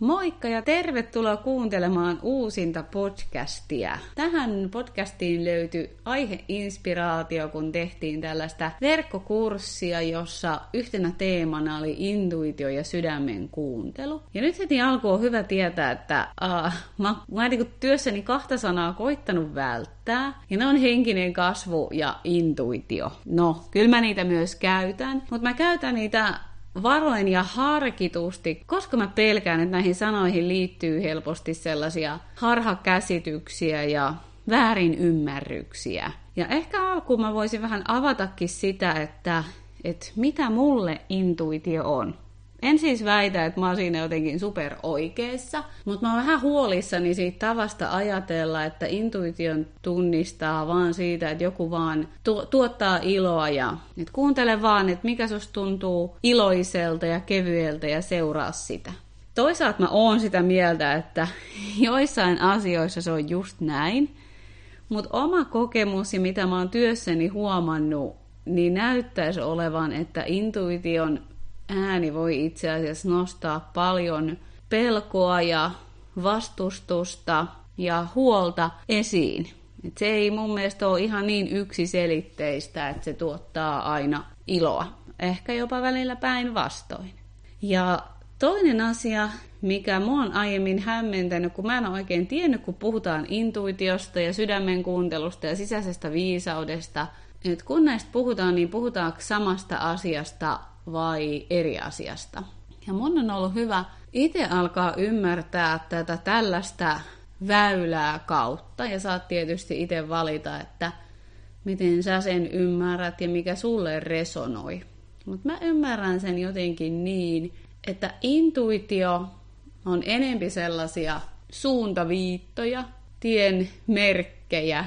Moikka ja tervetuloa kuuntelemaan uusinta podcastia. Tähän podcastiin löytyi aiheinspiraatio, kun tehtiin tällaista verkkokurssia, jossa yhtenä teemana oli intuitio ja sydämen kuuntelu. Ja nyt heti alkuun on hyvä tietää, että uh, mä, mä niin työssäni kahta sanaa koittanut välttää, ja ne on henkinen kasvu ja intuitio. No, kyllä mä niitä myös käytän, mutta mä käytän niitä varoen ja harkitusti, koska mä pelkään, että näihin sanoihin liittyy helposti sellaisia harhakäsityksiä ja väärin ymmärryksiä. Ja ehkä alkuun mä voisin vähän avatakin sitä, että, että mitä mulle intuitio on. En siis väitä, että mä oon siinä jotenkin super oikeassa, mutta mä oon vähän huolissani siitä tavasta ajatella, että intuition tunnistaa vaan siitä, että joku vaan tu- tuottaa iloa ja että kuuntele vaan, että mikä susta tuntuu iloiselta ja kevyeltä ja seuraa sitä. Toisaalta mä oon sitä mieltä, että joissain asioissa se on just näin, mutta oma kokemus ja mitä mä oon työssäni huomannut, niin näyttäisi olevan, että intuition ääni voi itse asiassa nostaa paljon pelkoa ja vastustusta ja huolta esiin. Et se ei mun mielestä ole ihan niin yksiselitteistä, että se tuottaa aina iloa. Ehkä jopa välillä päinvastoin. Ja toinen asia, mikä mua on aiemmin hämmentänyt, kun mä en ole oikein tiennyt, kun puhutaan intuitiosta ja sydämen kuuntelusta ja sisäisestä viisaudesta, että kun näistä puhutaan, niin puhutaanko samasta asiasta vai eri asiasta. Ja mun on ollut hyvä itse alkaa ymmärtää tätä tällaista väylää kautta, ja saat tietysti itse valita, että miten sä sen ymmärrät ja mikä sulle resonoi. Mutta mä ymmärrän sen jotenkin niin, että intuitio on enempi sellaisia suuntaviittoja, tien merkkejä,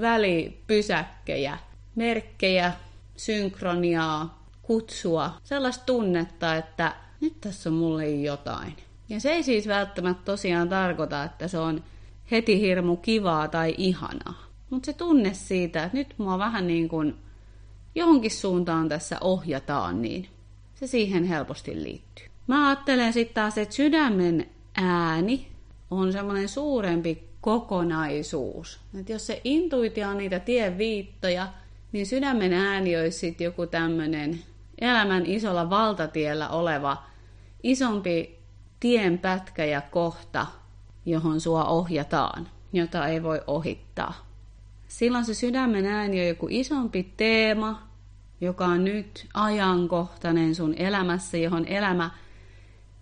välipysäkkejä, merkkejä, synkroniaa, kutsua sellaista tunnetta, että nyt tässä on mulle jotain. Ja se ei siis välttämättä tosiaan tarkoita, että se on heti hirmu kivaa tai ihanaa. Mutta se tunne siitä, että nyt mua vähän niin kuin johonkin suuntaan tässä ohjataan, niin se siihen helposti liittyy. Mä ajattelen sitten taas, että sydämen ääni on semmoinen suurempi kokonaisuus. Että jos se intuitio on niitä tieviittoja, niin sydämen ääni olisi sitten joku tämmöinen elämän isolla valtatiellä oleva isompi tienpätkä ja kohta, johon sua ohjataan, jota ei voi ohittaa. Silloin se sydämen ääni on joku isompi teema, joka on nyt ajankohtainen sun elämässä, johon elämä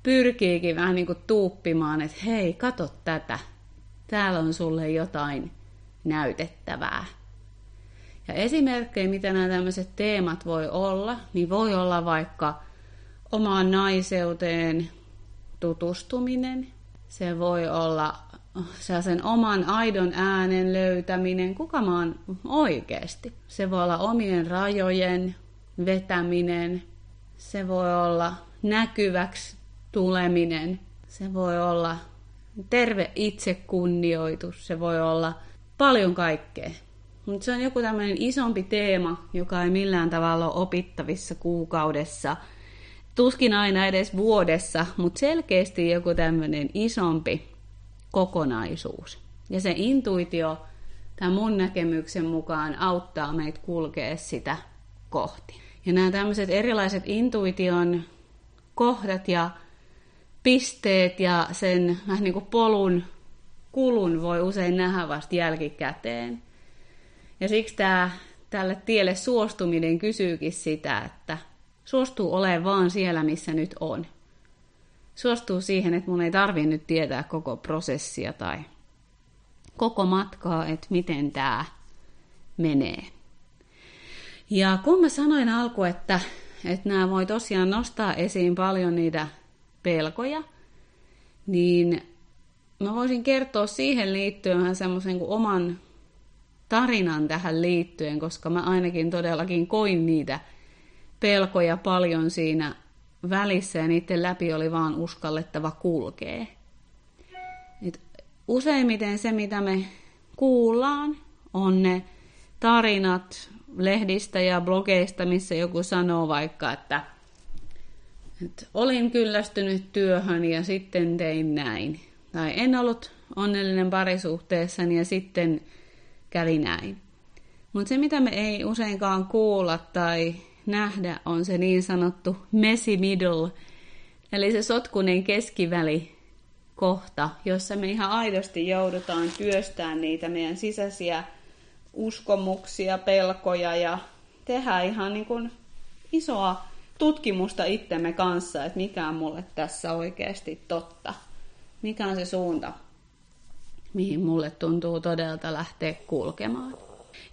pyrkiikin vähän niin kuin tuuppimaan, että hei, kato tätä. Täällä on sulle jotain näytettävää. Ja esimerkkejä, mitä nämä tämmöiset teemat voi olla, niin voi olla vaikka omaan naiseuteen tutustuminen. Se voi olla sen oman aidon äänen löytäminen, kuka mä oon oikeasti. Se voi olla omien rajojen vetäminen. Se voi olla näkyväksi tuleminen. Se voi olla terve itsekunnioitus. Se voi olla paljon kaikkea. Mutta se on joku tämmöinen isompi teema, joka ei millään tavalla ole opittavissa kuukaudessa, tuskin aina edes vuodessa, mutta selkeästi joku tämmöinen isompi kokonaisuus. Ja se intuitio, tämän mun näkemyksen mukaan, auttaa meitä kulkea sitä kohti. Ja nämä tämmöiset erilaiset intuition kohdat ja pisteet ja sen vähän niin kuin polun kulun voi usein nähdä vasta jälkikäteen. Ja siksi tämä, tälle tielle suostuminen kysyykin sitä, että suostuu olemaan vaan siellä, missä nyt on. Suostuu siihen, että mun ei tarvi nyt tietää koko prosessia tai koko matkaa, että miten tämä menee. Ja kun mä sanoin alku, että, että nämä voi tosiaan nostaa esiin paljon niitä pelkoja, niin mä voisin kertoa siihen liittyen vähän semmoisen oman tarinan tähän liittyen, koska mä ainakin todellakin koin niitä pelkoja paljon siinä välissä ja niiden läpi oli vaan uskallettava kulkea. Et useimmiten se, mitä me kuullaan, on ne tarinat lehdistä ja blogeista, missä joku sanoo vaikka, että Et olin kyllästynyt työhön ja sitten tein näin. Tai en ollut onnellinen parisuhteessani ja sitten kävi näin. Mutta se, mitä me ei useinkaan kuulla tai nähdä, on se niin sanottu messy middle, eli se sotkunen keskiväli kohta, jossa me ihan aidosti joudutaan työstämään niitä meidän sisäisiä uskomuksia, pelkoja ja tehdä ihan niin kuin isoa tutkimusta itsemme kanssa, että mikä on mulle tässä oikeasti totta. Mikä on se suunta, mihin mulle tuntuu todelta lähteä kulkemaan.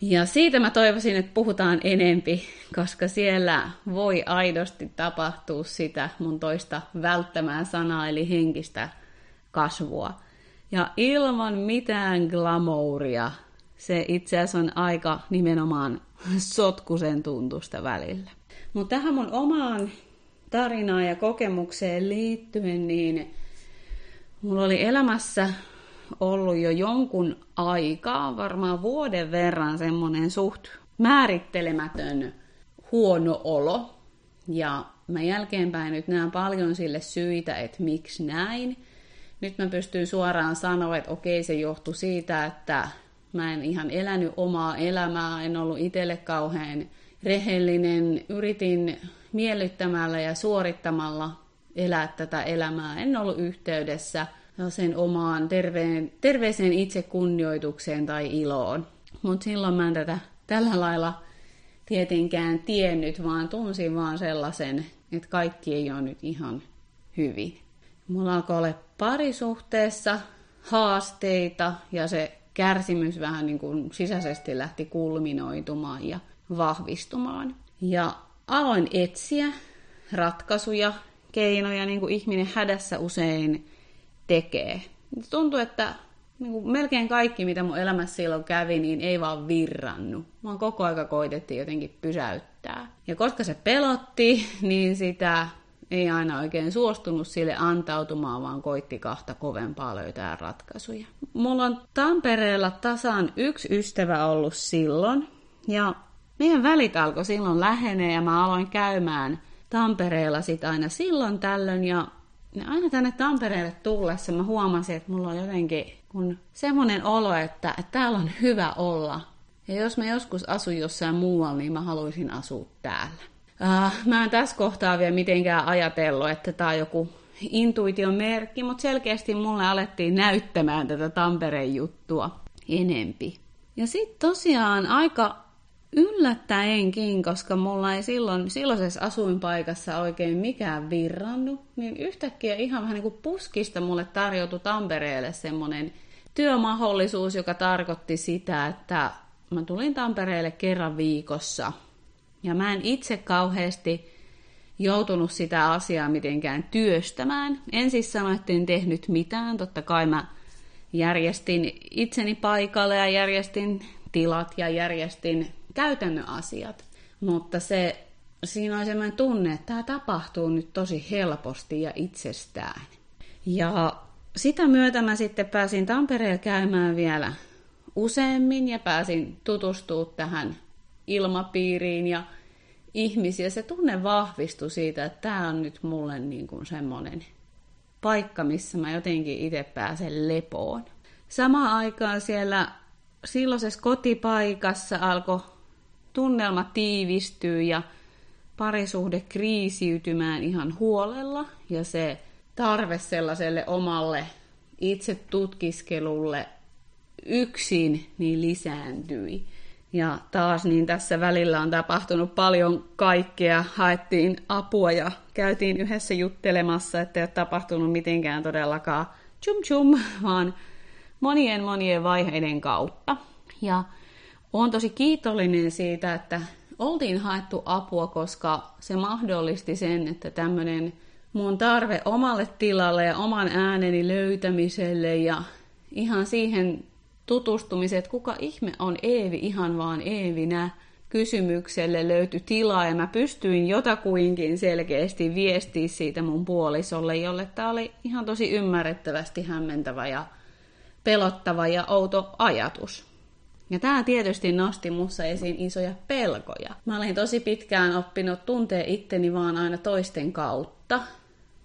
Ja siitä mä toivoisin, että puhutaan enempi, koska siellä voi aidosti tapahtua sitä mun toista välttämään sanaa, eli henkistä kasvua. Ja ilman mitään glamouria se itse asiassa on aika nimenomaan sotkusen tuntusta välillä. Mutta tähän mun omaan tarinaan ja kokemukseen liittyen, niin mulla oli elämässä ollut jo jonkun aikaa, varmaan vuoden verran semmoinen suht määrittelemätön huono olo. Ja mä jälkeenpäin nyt näen paljon sille syitä, että miksi näin. Nyt mä pystyn suoraan sanoa, että okei, se johtui siitä, että mä en ihan elänyt omaa elämää, en ollut itselle kauhean rehellinen, yritin miellyttämällä ja suorittamalla elää tätä elämää. En ollut yhteydessä sen omaan terveen, terveeseen itsekunnioitukseen tai iloon. Mutta silloin mä en tätä tällä lailla tietenkään tiennyt, vaan tunsin vaan sellaisen, että kaikki ei ole nyt ihan hyvin. Mulla alkoi olla parisuhteessa haasteita ja se kärsimys vähän niin kuin sisäisesti lähti kulminoitumaan ja vahvistumaan. Ja aloin etsiä ratkaisuja, keinoja, niin kuin ihminen hädässä usein tekee. Tuntuu, että niin kuin melkein kaikki, mitä mun elämässä silloin kävi, niin ei vaan virrannut. Vaan koko aika koitettiin jotenkin pysäyttää. Ja koska se pelotti, niin sitä ei aina oikein suostunut sille antautumaan, vaan koitti kahta kovempaa löytää ratkaisuja. Mulla on Tampereella tasan yksi ystävä ollut silloin, ja meidän välit alkoi silloin lähenee, ja mä aloin käymään Tampereella sit aina silloin tällöin, ja aina tänne Tampereelle tullessa mä huomasin, että mulla on jotenkin kun semmoinen olo, että, että täällä on hyvä olla. Ja jos mä joskus asun jossain muualla, niin mä haluaisin asua täällä. Uh, mä en tässä kohtaa vielä mitenkään ajatellut, että tämä on joku intuition merkki, mutta selkeästi mulle alettiin näyttämään tätä Tampereen juttua enempi. Ja sitten tosiaan aika yllättäenkin, koska mulla ei silloin silloisessa asuinpaikassa oikein mikään virrannut, niin yhtäkkiä ihan vähän niin kuin puskista mulle tarjoutui Tampereelle semmoinen työmahdollisuus, joka tarkoitti sitä, että mä tulin Tampereelle kerran viikossa – ja mä en itse kauheasti joutunut sitä asiaa mitenkään työstämään. En siis sano, että en tehnyt mitään. Totta kai mä järjestin itseni paikalle ja järjestin tilat ja järjestin käytännön asiat. Mutta se, siinä on sellainen tunne, että tämä tapahtuu nyt tosi helposti ja itsestään. Ja sitä myötä mä sitten pääsin Tampereella käymään vielä useammin ja pääsin tutustumaan tähän ilmapiiriin ja ihmisiä. Se tunne vahvistui siitä, että tämä on nyt mulle niin kuin semmoinen paikka, missä mä jotenkin itse pääsen lepoon. Samaan aikaan siellä silloisessa kotipaikassa alkoi tunnelma tiivistyä ja parisuhde kriisiytymään ihan huolella ja se tarve sellaiselle omalle itse tutkiskelulle yksin niin lisääntyi. Ja taas niin tässä välillä on tapahtunut paljon kaikkea. Haettiin apua ja käytiin yhdessä juttelemassa, että ei ole tapahtunut mitenkään todellakaan chum chum, vaan monien monien vaiheiden kautta. Ja olen tosi kiitollinen siitä, että oltiin haettu apua, koska se mahdollisti sen, että tämmöinen mun tarve omalle tilalle ja oman ääneni löytämiselle ja ihan siihen tutustumiset, että kuka ihme on Eevi ihan vaan Eevinä, kysymykselle löytyi tilaa ja mä pystyin jotakuinkin selkeästi viestiä siitä mun puolisolle, jolle tämä oli ihan tosi ymmärrettävästi hämmentävä ja pelottava ja outo ajatus. Ja tämä tietysti nosti mussa esiin isoja pelkoja. Mä olin tosi pitkään oppinut tuntee itteni vaan aina toisten kautta.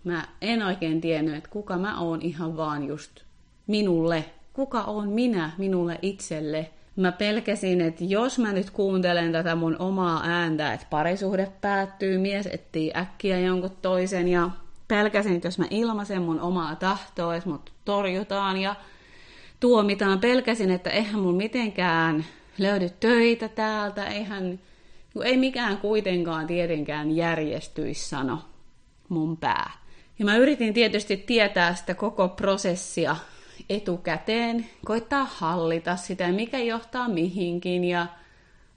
Mä en oikein tiennyt, että kuka mä oon ihan vaan just minulle. Kuka on minä minulle itselle. Mä pelkäsin, että jos mä nyt kuuntelen tätä mun omaa ääntä, että parisuhde päättyy, mies etsii äkkiä jonkun toisen ja pelkäsin, että jos mä ilmaisen mun omaa tahtoa, että mut torjutaan ja tuomitaan. Pelkäsin, että eihän mun mitenkään löydy töitä täältä, eihän, ei mikään kuitenkaan tietenkään järjestyisi, sano mun pää. Ja mä yritin tietysti tietää sitä koko prosessia etukäteen, koittaa hallita sitä, mikä johtaa mihinkin, ja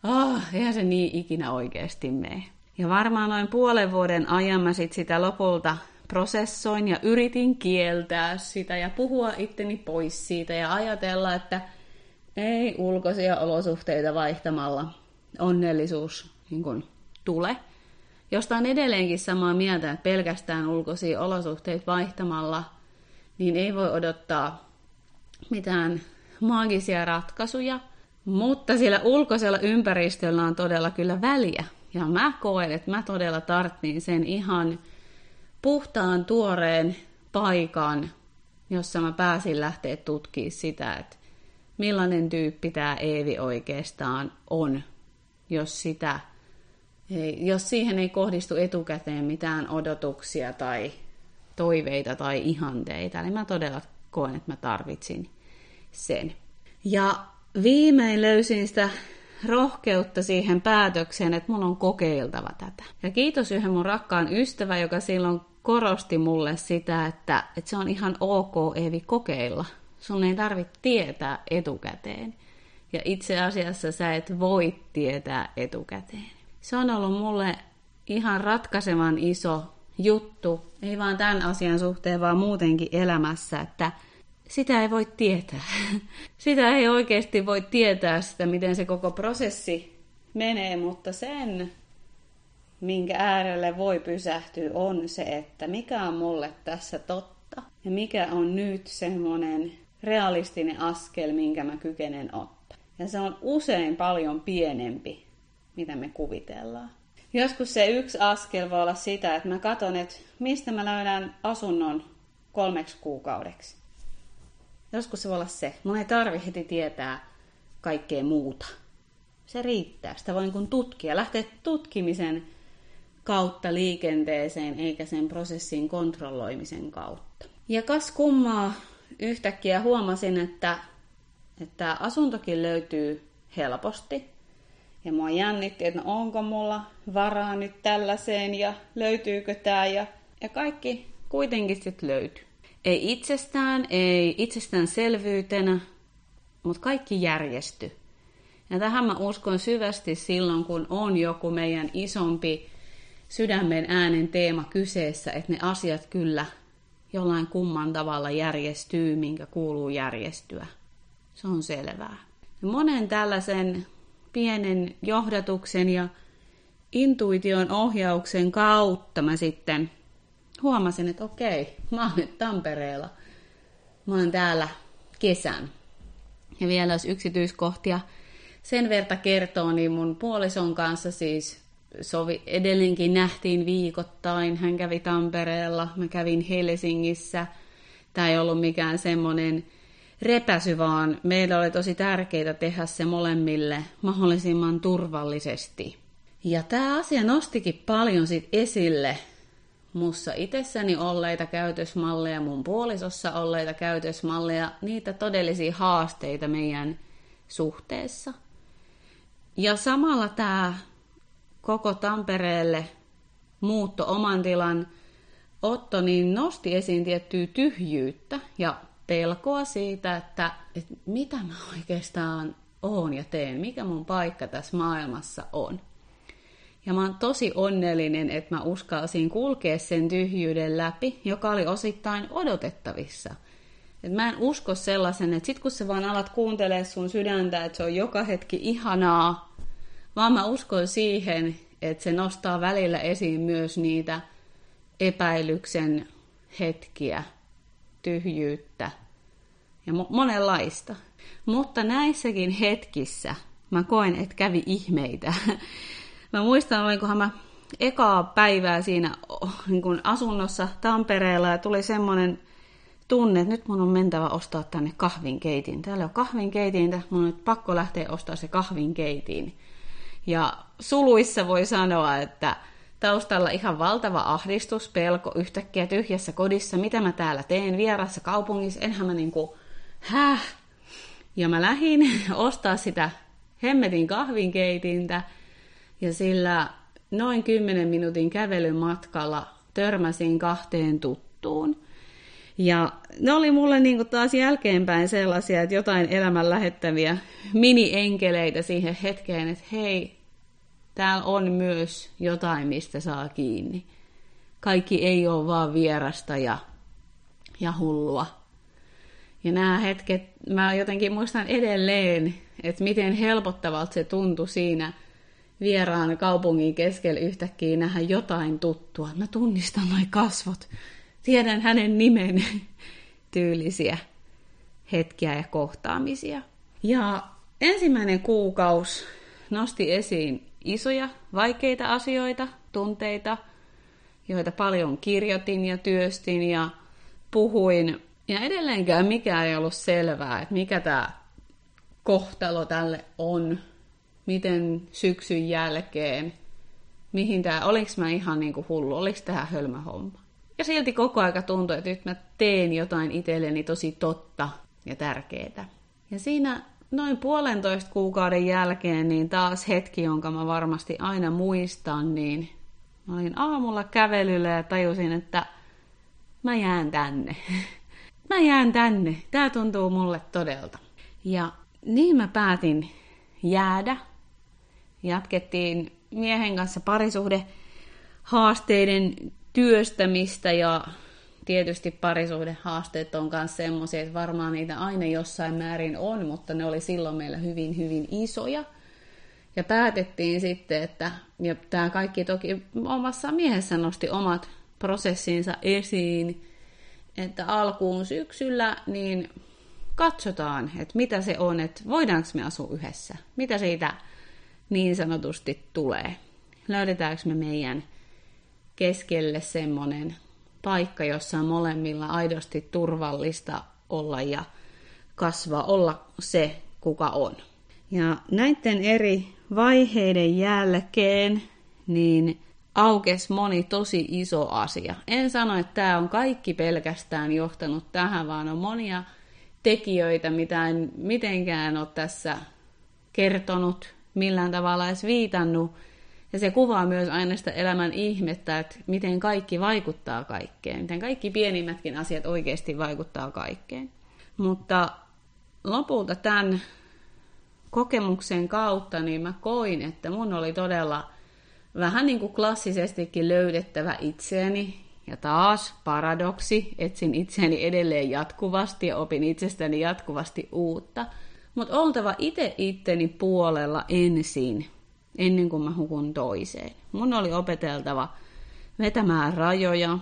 oh, eihän se niin ikinä oikeasti mene. Ja varmaan noin puolen vuoden ajan mä sit sitä lopulta prosessoin ja yritin kieltää sitä ja puhua itteni pois siitä ja ajatella, että ei ulkoisia olosuhteita vaihtamalla onnellisuus niin kuin, tule. Josta on edelleenkin samaa mieltä, että pelkästään ulkoisia olosuhteita vaihtamalla niin ei voi odottaa mitään maagisia ratkaisuja, mutta sillä ulkoisella ympäristöllä on todella kyllä väliä. Ja mä koen, että mä todella tarttiin sen ihan puhtaan tuoreen paikan, jossa mä pääsin lähteä tutkimaan sitä, että millainen tyyppi tämä Eevi oikeastaan on, jos, sitä, jos siihen ei kohdistu etukäteen mitään odotuksia tai toiveita tai ihanteita. Eli mä todella koen, että mä tarvitsin sen. Ja viimein löysin sitä rohkeutta siihen päätökseen, että mun on kokeiltava tätä. Ja kiitos yhden mun rakkaan ystävä, joka silloin korosti mulle sitä, että, että se on ihan ok Eevi kokeilla. Sun ei tarvitse tietää etukäteen. Ja itse asiassa sä et voi tietää etukäteen. Se on ollut mulle ihan ratkaisevan iso juttu, ei vaan tämän asian suhteen, vaan muutenkin elämässä, että sitä ei voi tietää. Sitä ei oikeasti voi tietää sitä, miten se koko prosessi menee, mutta sen minkä äärelle voi pysähtyä, on se, että mikä on mulle tässä totta ja mikä on nyt semmoinen realistinen askel, minkä mä kykenen ottaa. Ja se on usein paljon pienempi, mitä me kuvitellaan. Joskus se yksi askel voi olla sitä, että mä katson, että mistä mä löydän asunnon kolmeksi kuukaudeksi. Joskus se voi olla se. Mun ei tarvi heti tietää kaikkea muuta. Se riittää. Sitä voi niin tutkia, lähteä tutkimisen kautta liikenteeseen eikä sen prosessin kontrolloimisen kautta. Ja kas kummaa yhtäkkiä huomasin, että, että asuntokin löytyy helposti. Ja mua jännitti, että no onko mulla varaa nyt tällaiseen ja löytyykö tämä ja, ja kaikki kuitenkin sitten löytyy. Ei itsestään, ei itsestäänselvyytenä, mutta kaikki järjesty. Ja tähän mä uskon syvästi silloin, kun on joku meidän isompi sydämen äänen teema kyseessä, että ne asiat kyllä jollain kumman tavalla järjestyy, minkä kuuluu järjestyä. Se on selvää. Monen tällaisen pienen johdatuksen ja intuition ohjauksen kautta mä sitten huomasin, että okei, mä oon nyt Tampereella. Mä oon täällä kesän. Ja vielä jos yksityiskohtia sen verta kertoo, niin mun puolison kanssa siis sovi, edelleenkin nähtiin viikoittain. Hän kävi Tampereella, mä kävin Helsingissä. Tämä ei ollut mikään semmoinen repäsy, vaan meillä oli tosi tärkeää tehdä se molemmille mahdollisimman turvallisesti. Ja tämä asia nostikin paljon sit esille mussa itsessäni olleita käytösmalleja, mun puolisossa olleita käytösmalleja, niitä todellisia haasteita meidän suhteessa. Ja samalla tämä koko Tampereelle muutto oman tilan Otto niin nosti esiin tiettyä tyhjyyttä ja pelkoa siitä, että, että mitä mä oikeastaan oon ja teen, mikä mun paikka tässä maailmassa on. Ja mä oon tosi onnellinen, että mä uskalsin kulkea sen tyhjyyden läpi, joka oli osittain odotettavissa. Et mä en usko sellaisen, että sit kun sä vaan alat kuuntelee sun sydäntä, että se on joka hetki ihanaa, vaan mä uskon siihen, että se nostaa välillä esiin myös niitä epäilyksen hetkiä, tyhjyyttä ja monenlaista. Mutta näissäkin hetkissä mä koen, että kävi ihmeitä. mä muistan, olinkohan mä ekaa päivää siinä niin asunnossa Tampereella ja tuli semmoinen tunne, että nyt mun on mentävä ostaa tänne kahvinkeitin. Täällä on kahvinkeitin, mun on nyt pakko lähteä ostaa se kahvinkeitin. Ja suluissa voi sanoa, että taustalla ihan valtava ahdistus, pelko yhtäkkiä tyhjässä kodissa, mitä mä täällä teen vierassa kaupungissa, enhän mä niinku, häh? Ja mä lähdin ostaa sitä hemmetin kahvinkeitintä, ja sillä noin 10 minuutin kävelyn matkalla törmäsin kahteen tuttuun. Ja ne oli mulle niin kuin taas jälkeenpäin sellaisia, että jotain elämän lähettäviä mini-enkeleitä siihen hetkeen, että hei, täällä on myös jotain, mistä saa kiinni. Kaikki ei ole vaan vierasta ja, ja hullua. Ja nämä hetket, mä jotenkin muistan edelleen, että miten helpottavalta se tuntui siinä vieraan kaupungin keskellä yhtäkkiä nähdä jotain tuttua. Mä tunnistan noin kasvot, tiedän hänen nimen, tyylisiä hetkiä ja kohtaamisia. Ja ensimmäinen kuukaus nosti esiin isoja, vaikeita asioita, tunteita, joita paljon kirjoitin ja työstin ja puhuin. Ja edelleenkään mikään ei ollut selvää, että mikä tämä kohtalo tälle on, miten syksyn jälkeen, mihin tämä, oliko mä ihan niin kuin hullu, oliko tämä hölmö homma. Ja silti koko aika tuntui, että nyt mä teen jotain itselleni tosi totta ja tärkeää. Ja siinä noin puolentoista kuukauden jälkeen, niin taas hetki, jonka mä varmasti aina muistan, niin mä olin aamulla kävelyllä ja tajusin, että mä jään tänne. mä jään tänne. Tää tuntuu mulle todelta. Ja niin mä päätin jäädä. Jatkettiin miehen kanssa parisuhde haasteiden työstämistä ja tietysti parisuhdehaasteet on myös semmoisia, että varmaan niitä aina jossain määrin on, mutta ne oli silloin meillä hyvin, hyvin isoja. Ja päätettiin sitten, että, ja tämä kaikki toki omassa miehessä nosti omat prosessinsa esiin, että alkuun syksyllä niin katsotaan, että mitä se on, että voidaanko me asua yhdessä, mitä siitä niin sanotusti tulee. Löydetäänkö me meidän keskelle semmoinen paikka, jossa on molemmilla aidosti turvallista olla ja kasvaa, olla se, kuka on. Ja näiden eri vaiheiden jälkeen niin aukes moni tosi iso asia. En sano, että tämä on kaikki pelkästään johtanut tähän, vaan on monia tekijöitä, mitä en mitenkään ole tässä kertonut, millään tavalla edes viitannut, ja se kuvaa myös aina sitä elämän ihmettä, että miten kaikki vaikuttaa kaikkeen, miten kaikki pienimmätkin asiat oikeasti vaikuttaa kaikkeen. Mutta lopulta tämän kokemuksen kautta niin mä koin, että mun oli todella vähän niin kuin klassisestikin löydettävä itseäni. Ja taas paradoksi, etsin itseäni edelleen jatkuvasti ja opin itsestäni jatkuvasti uutta. Mutta oltava itse itteni puolella ensin ennen kuin mä hukun toiseen. Mun oli opeteltava vetämään rajoja,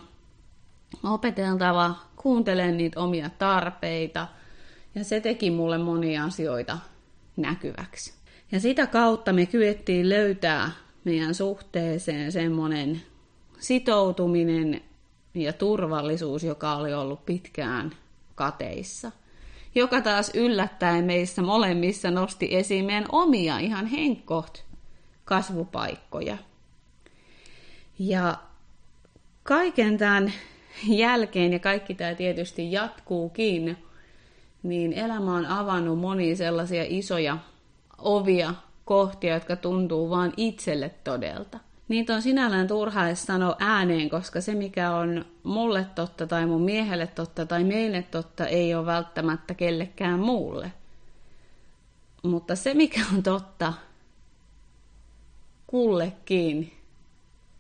opeteltava kuuntelemaan niitä omia tarpeita, ja se teki mulle monia asioita näkyväksi. Ja sitä kautta me kyettiin löytää meidän suhteeseen semmoinen sitoutuminen ja turvallisuus, joka oli ollut pitkään kateissa. Joka taas yllättäen meissä molemmissa nosti esiin meidän omia ihan henkkoht kasvupaikkoja. Ja kaiken tämän jälkeen, ja kaikki tämä tietysti jatkuukin, niin elämä on avannut monia sellaisia isoja ovia, kohtia, jotka tuntuu vain itselle todelta. Niitä on sinällään turha edes sanoa ääneen, koska se mikä on mulle totta tai mun miehelle totta tai meille totta ei ole välttämättä kellekään muulle. Mutta se mikä on totta, kullekin,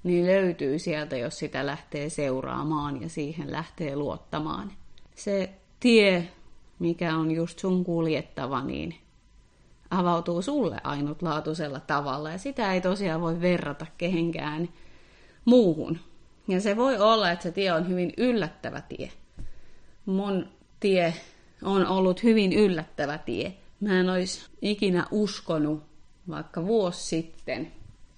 niin löytyy sieltä, jos sitä lähtee seuraamaan ja siihen lähtee luottamaan. Se tie, mikä on just sun kuljettava, niin avautuu sulle ainutlaatuisella tavalla ja sitä ei tosiaan voi verrata kehenkään muuhun. Ja se voi olla, että se tie on hyvin yllättävä tie. Mun tie on ollut hyvin yllättävä tie. Mä en olisi ikinä uskonut vaikka vuosi sitten,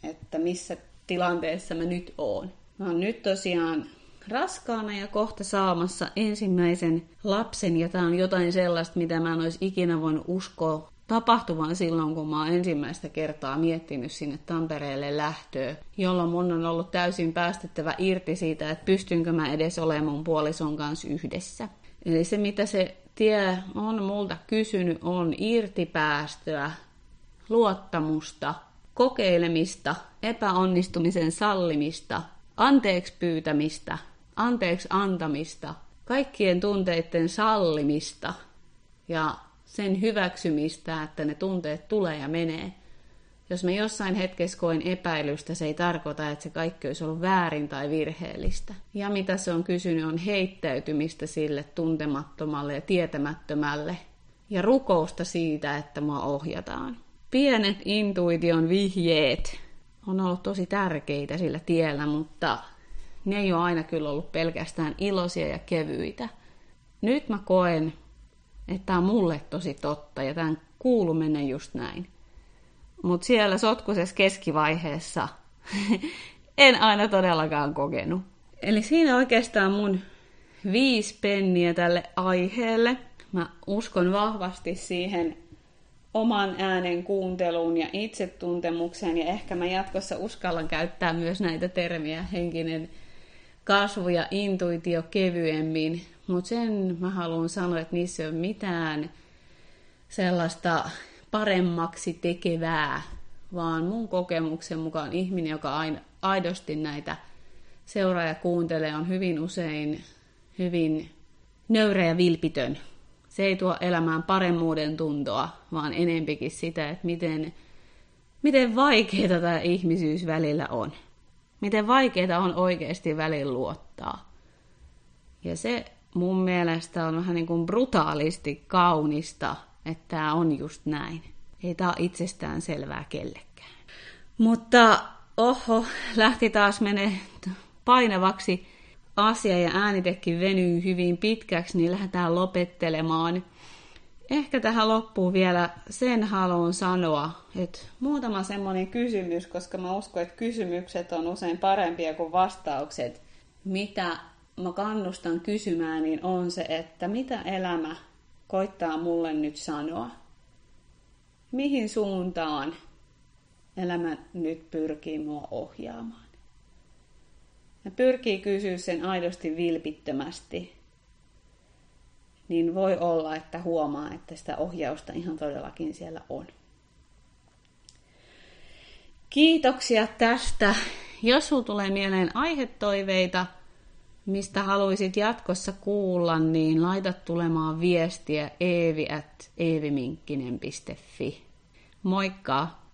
että missä tilanteessa mä nyt oon. Mä oon nyt tosiaan raskaana ja kohta saamassa ensimmäisen lapsen, ja tämä on jotain sellaista, mitä mä en olisi ikinä voinut uskoa tapahtuvan silloin, kun mä oon ensimmäistä kertaa miettinyt sinne Tampereelle lähtöä, jolloin mun on ollut täysin päästettävä irti siitä, että pystynkö mä edes olemaan mun puolison kanssa yhdessä. Eli se, mitä se tie on multa kysynyt, on irtipäästöä, luottamusta, kokeilemista, epäonnistumisen sallimista, anteeksi pyytämistä, anteeksi antamista, kaikkien tunteiden sallimista ja sen hyväksymistä, että ne tunteet tulee ja menee. Jos me jossain hetkessä koen epäilystä, se ei tarkoita, että se kaikki olisi ollut väärin tai virheellistä. Ja mitä se on kysynyt, on heittäytymistä sille tuntemattomalle ja tietämättömälle. Ja rukousta siitä, että mua ohjataan. Pienet intuition vihjeet on ollut tosi tärkeitä sillä tiellä, mutta ne ei ole aina kyllä ollut pelkästään iloisia ja kevyitä. Nyt mä koen, että tämä on mulle tosi totta ja tämän kuulu mennä just näin. Mutta siellä sotkusessa keskivaiheessa en aina todellakaan kokenut. Eli siinä oikeastaan mun viisi penniä tälle aiheelle. Mä uskon vahvasti siihen oman äänen kuunteluun ja itsetuntemukseen ja ehkä mä jatkossa uskallan käyttää myös näitä termiä henkinen kasvu ja intuitio kevyemmin, mutta sen mä haluan sanoa, että niissä ei ole mitään sellaista paremmaksi tekevää, vaan mun kokemuksen mukaan ihminen, joka aina, aidosti näitä seuraa ja kuuntelee, on hyvin usein hyvin nöyrä ja vilpitön. Se ei tuo elämään paremmuuden tuntoa, vaan enempikin sitä, että miten, miten vaikeaa tämä ihmisyys välillä on. Miten vaikeaa on oikeasti välillä luottaa. Ja se mun mielestä on vähän niin kuin brutaalisti kaunista, että tämä on just näin. Ei tämä ole itsestään selvää kellekään. Mutta oho, lähti taas menee painavaksi asia ja äänitekin venyy hyvin pitkäksi, niin lähdetään lopettelemaan. Ehkä tähän loppuun vielä sen haluan sanoa, että muutama semmoinen kysymys, koska mä uskon, että kysymykset on usein parempia kuin vastaukset. Mitä mä kannustan kysymään, niin on se, että mitä elämä koittaa mulle nyt sanoa? Mihin suuntaan elämä nyt pyrkii mua ohjaamaan? Ja pyrkii kysyä sen aidosti vilpittömästi, niin voi olla, että huomaa, että sitä ohjausta ihan todellakin siellä on. Kiitoksia tästä. Jos sinulla tulee mieleen aihetoiveita, mistä haluaisit jatkossa kuulla, niin laita tulemaan viestiä eevi at eeviminkkinen.fi. Moikka!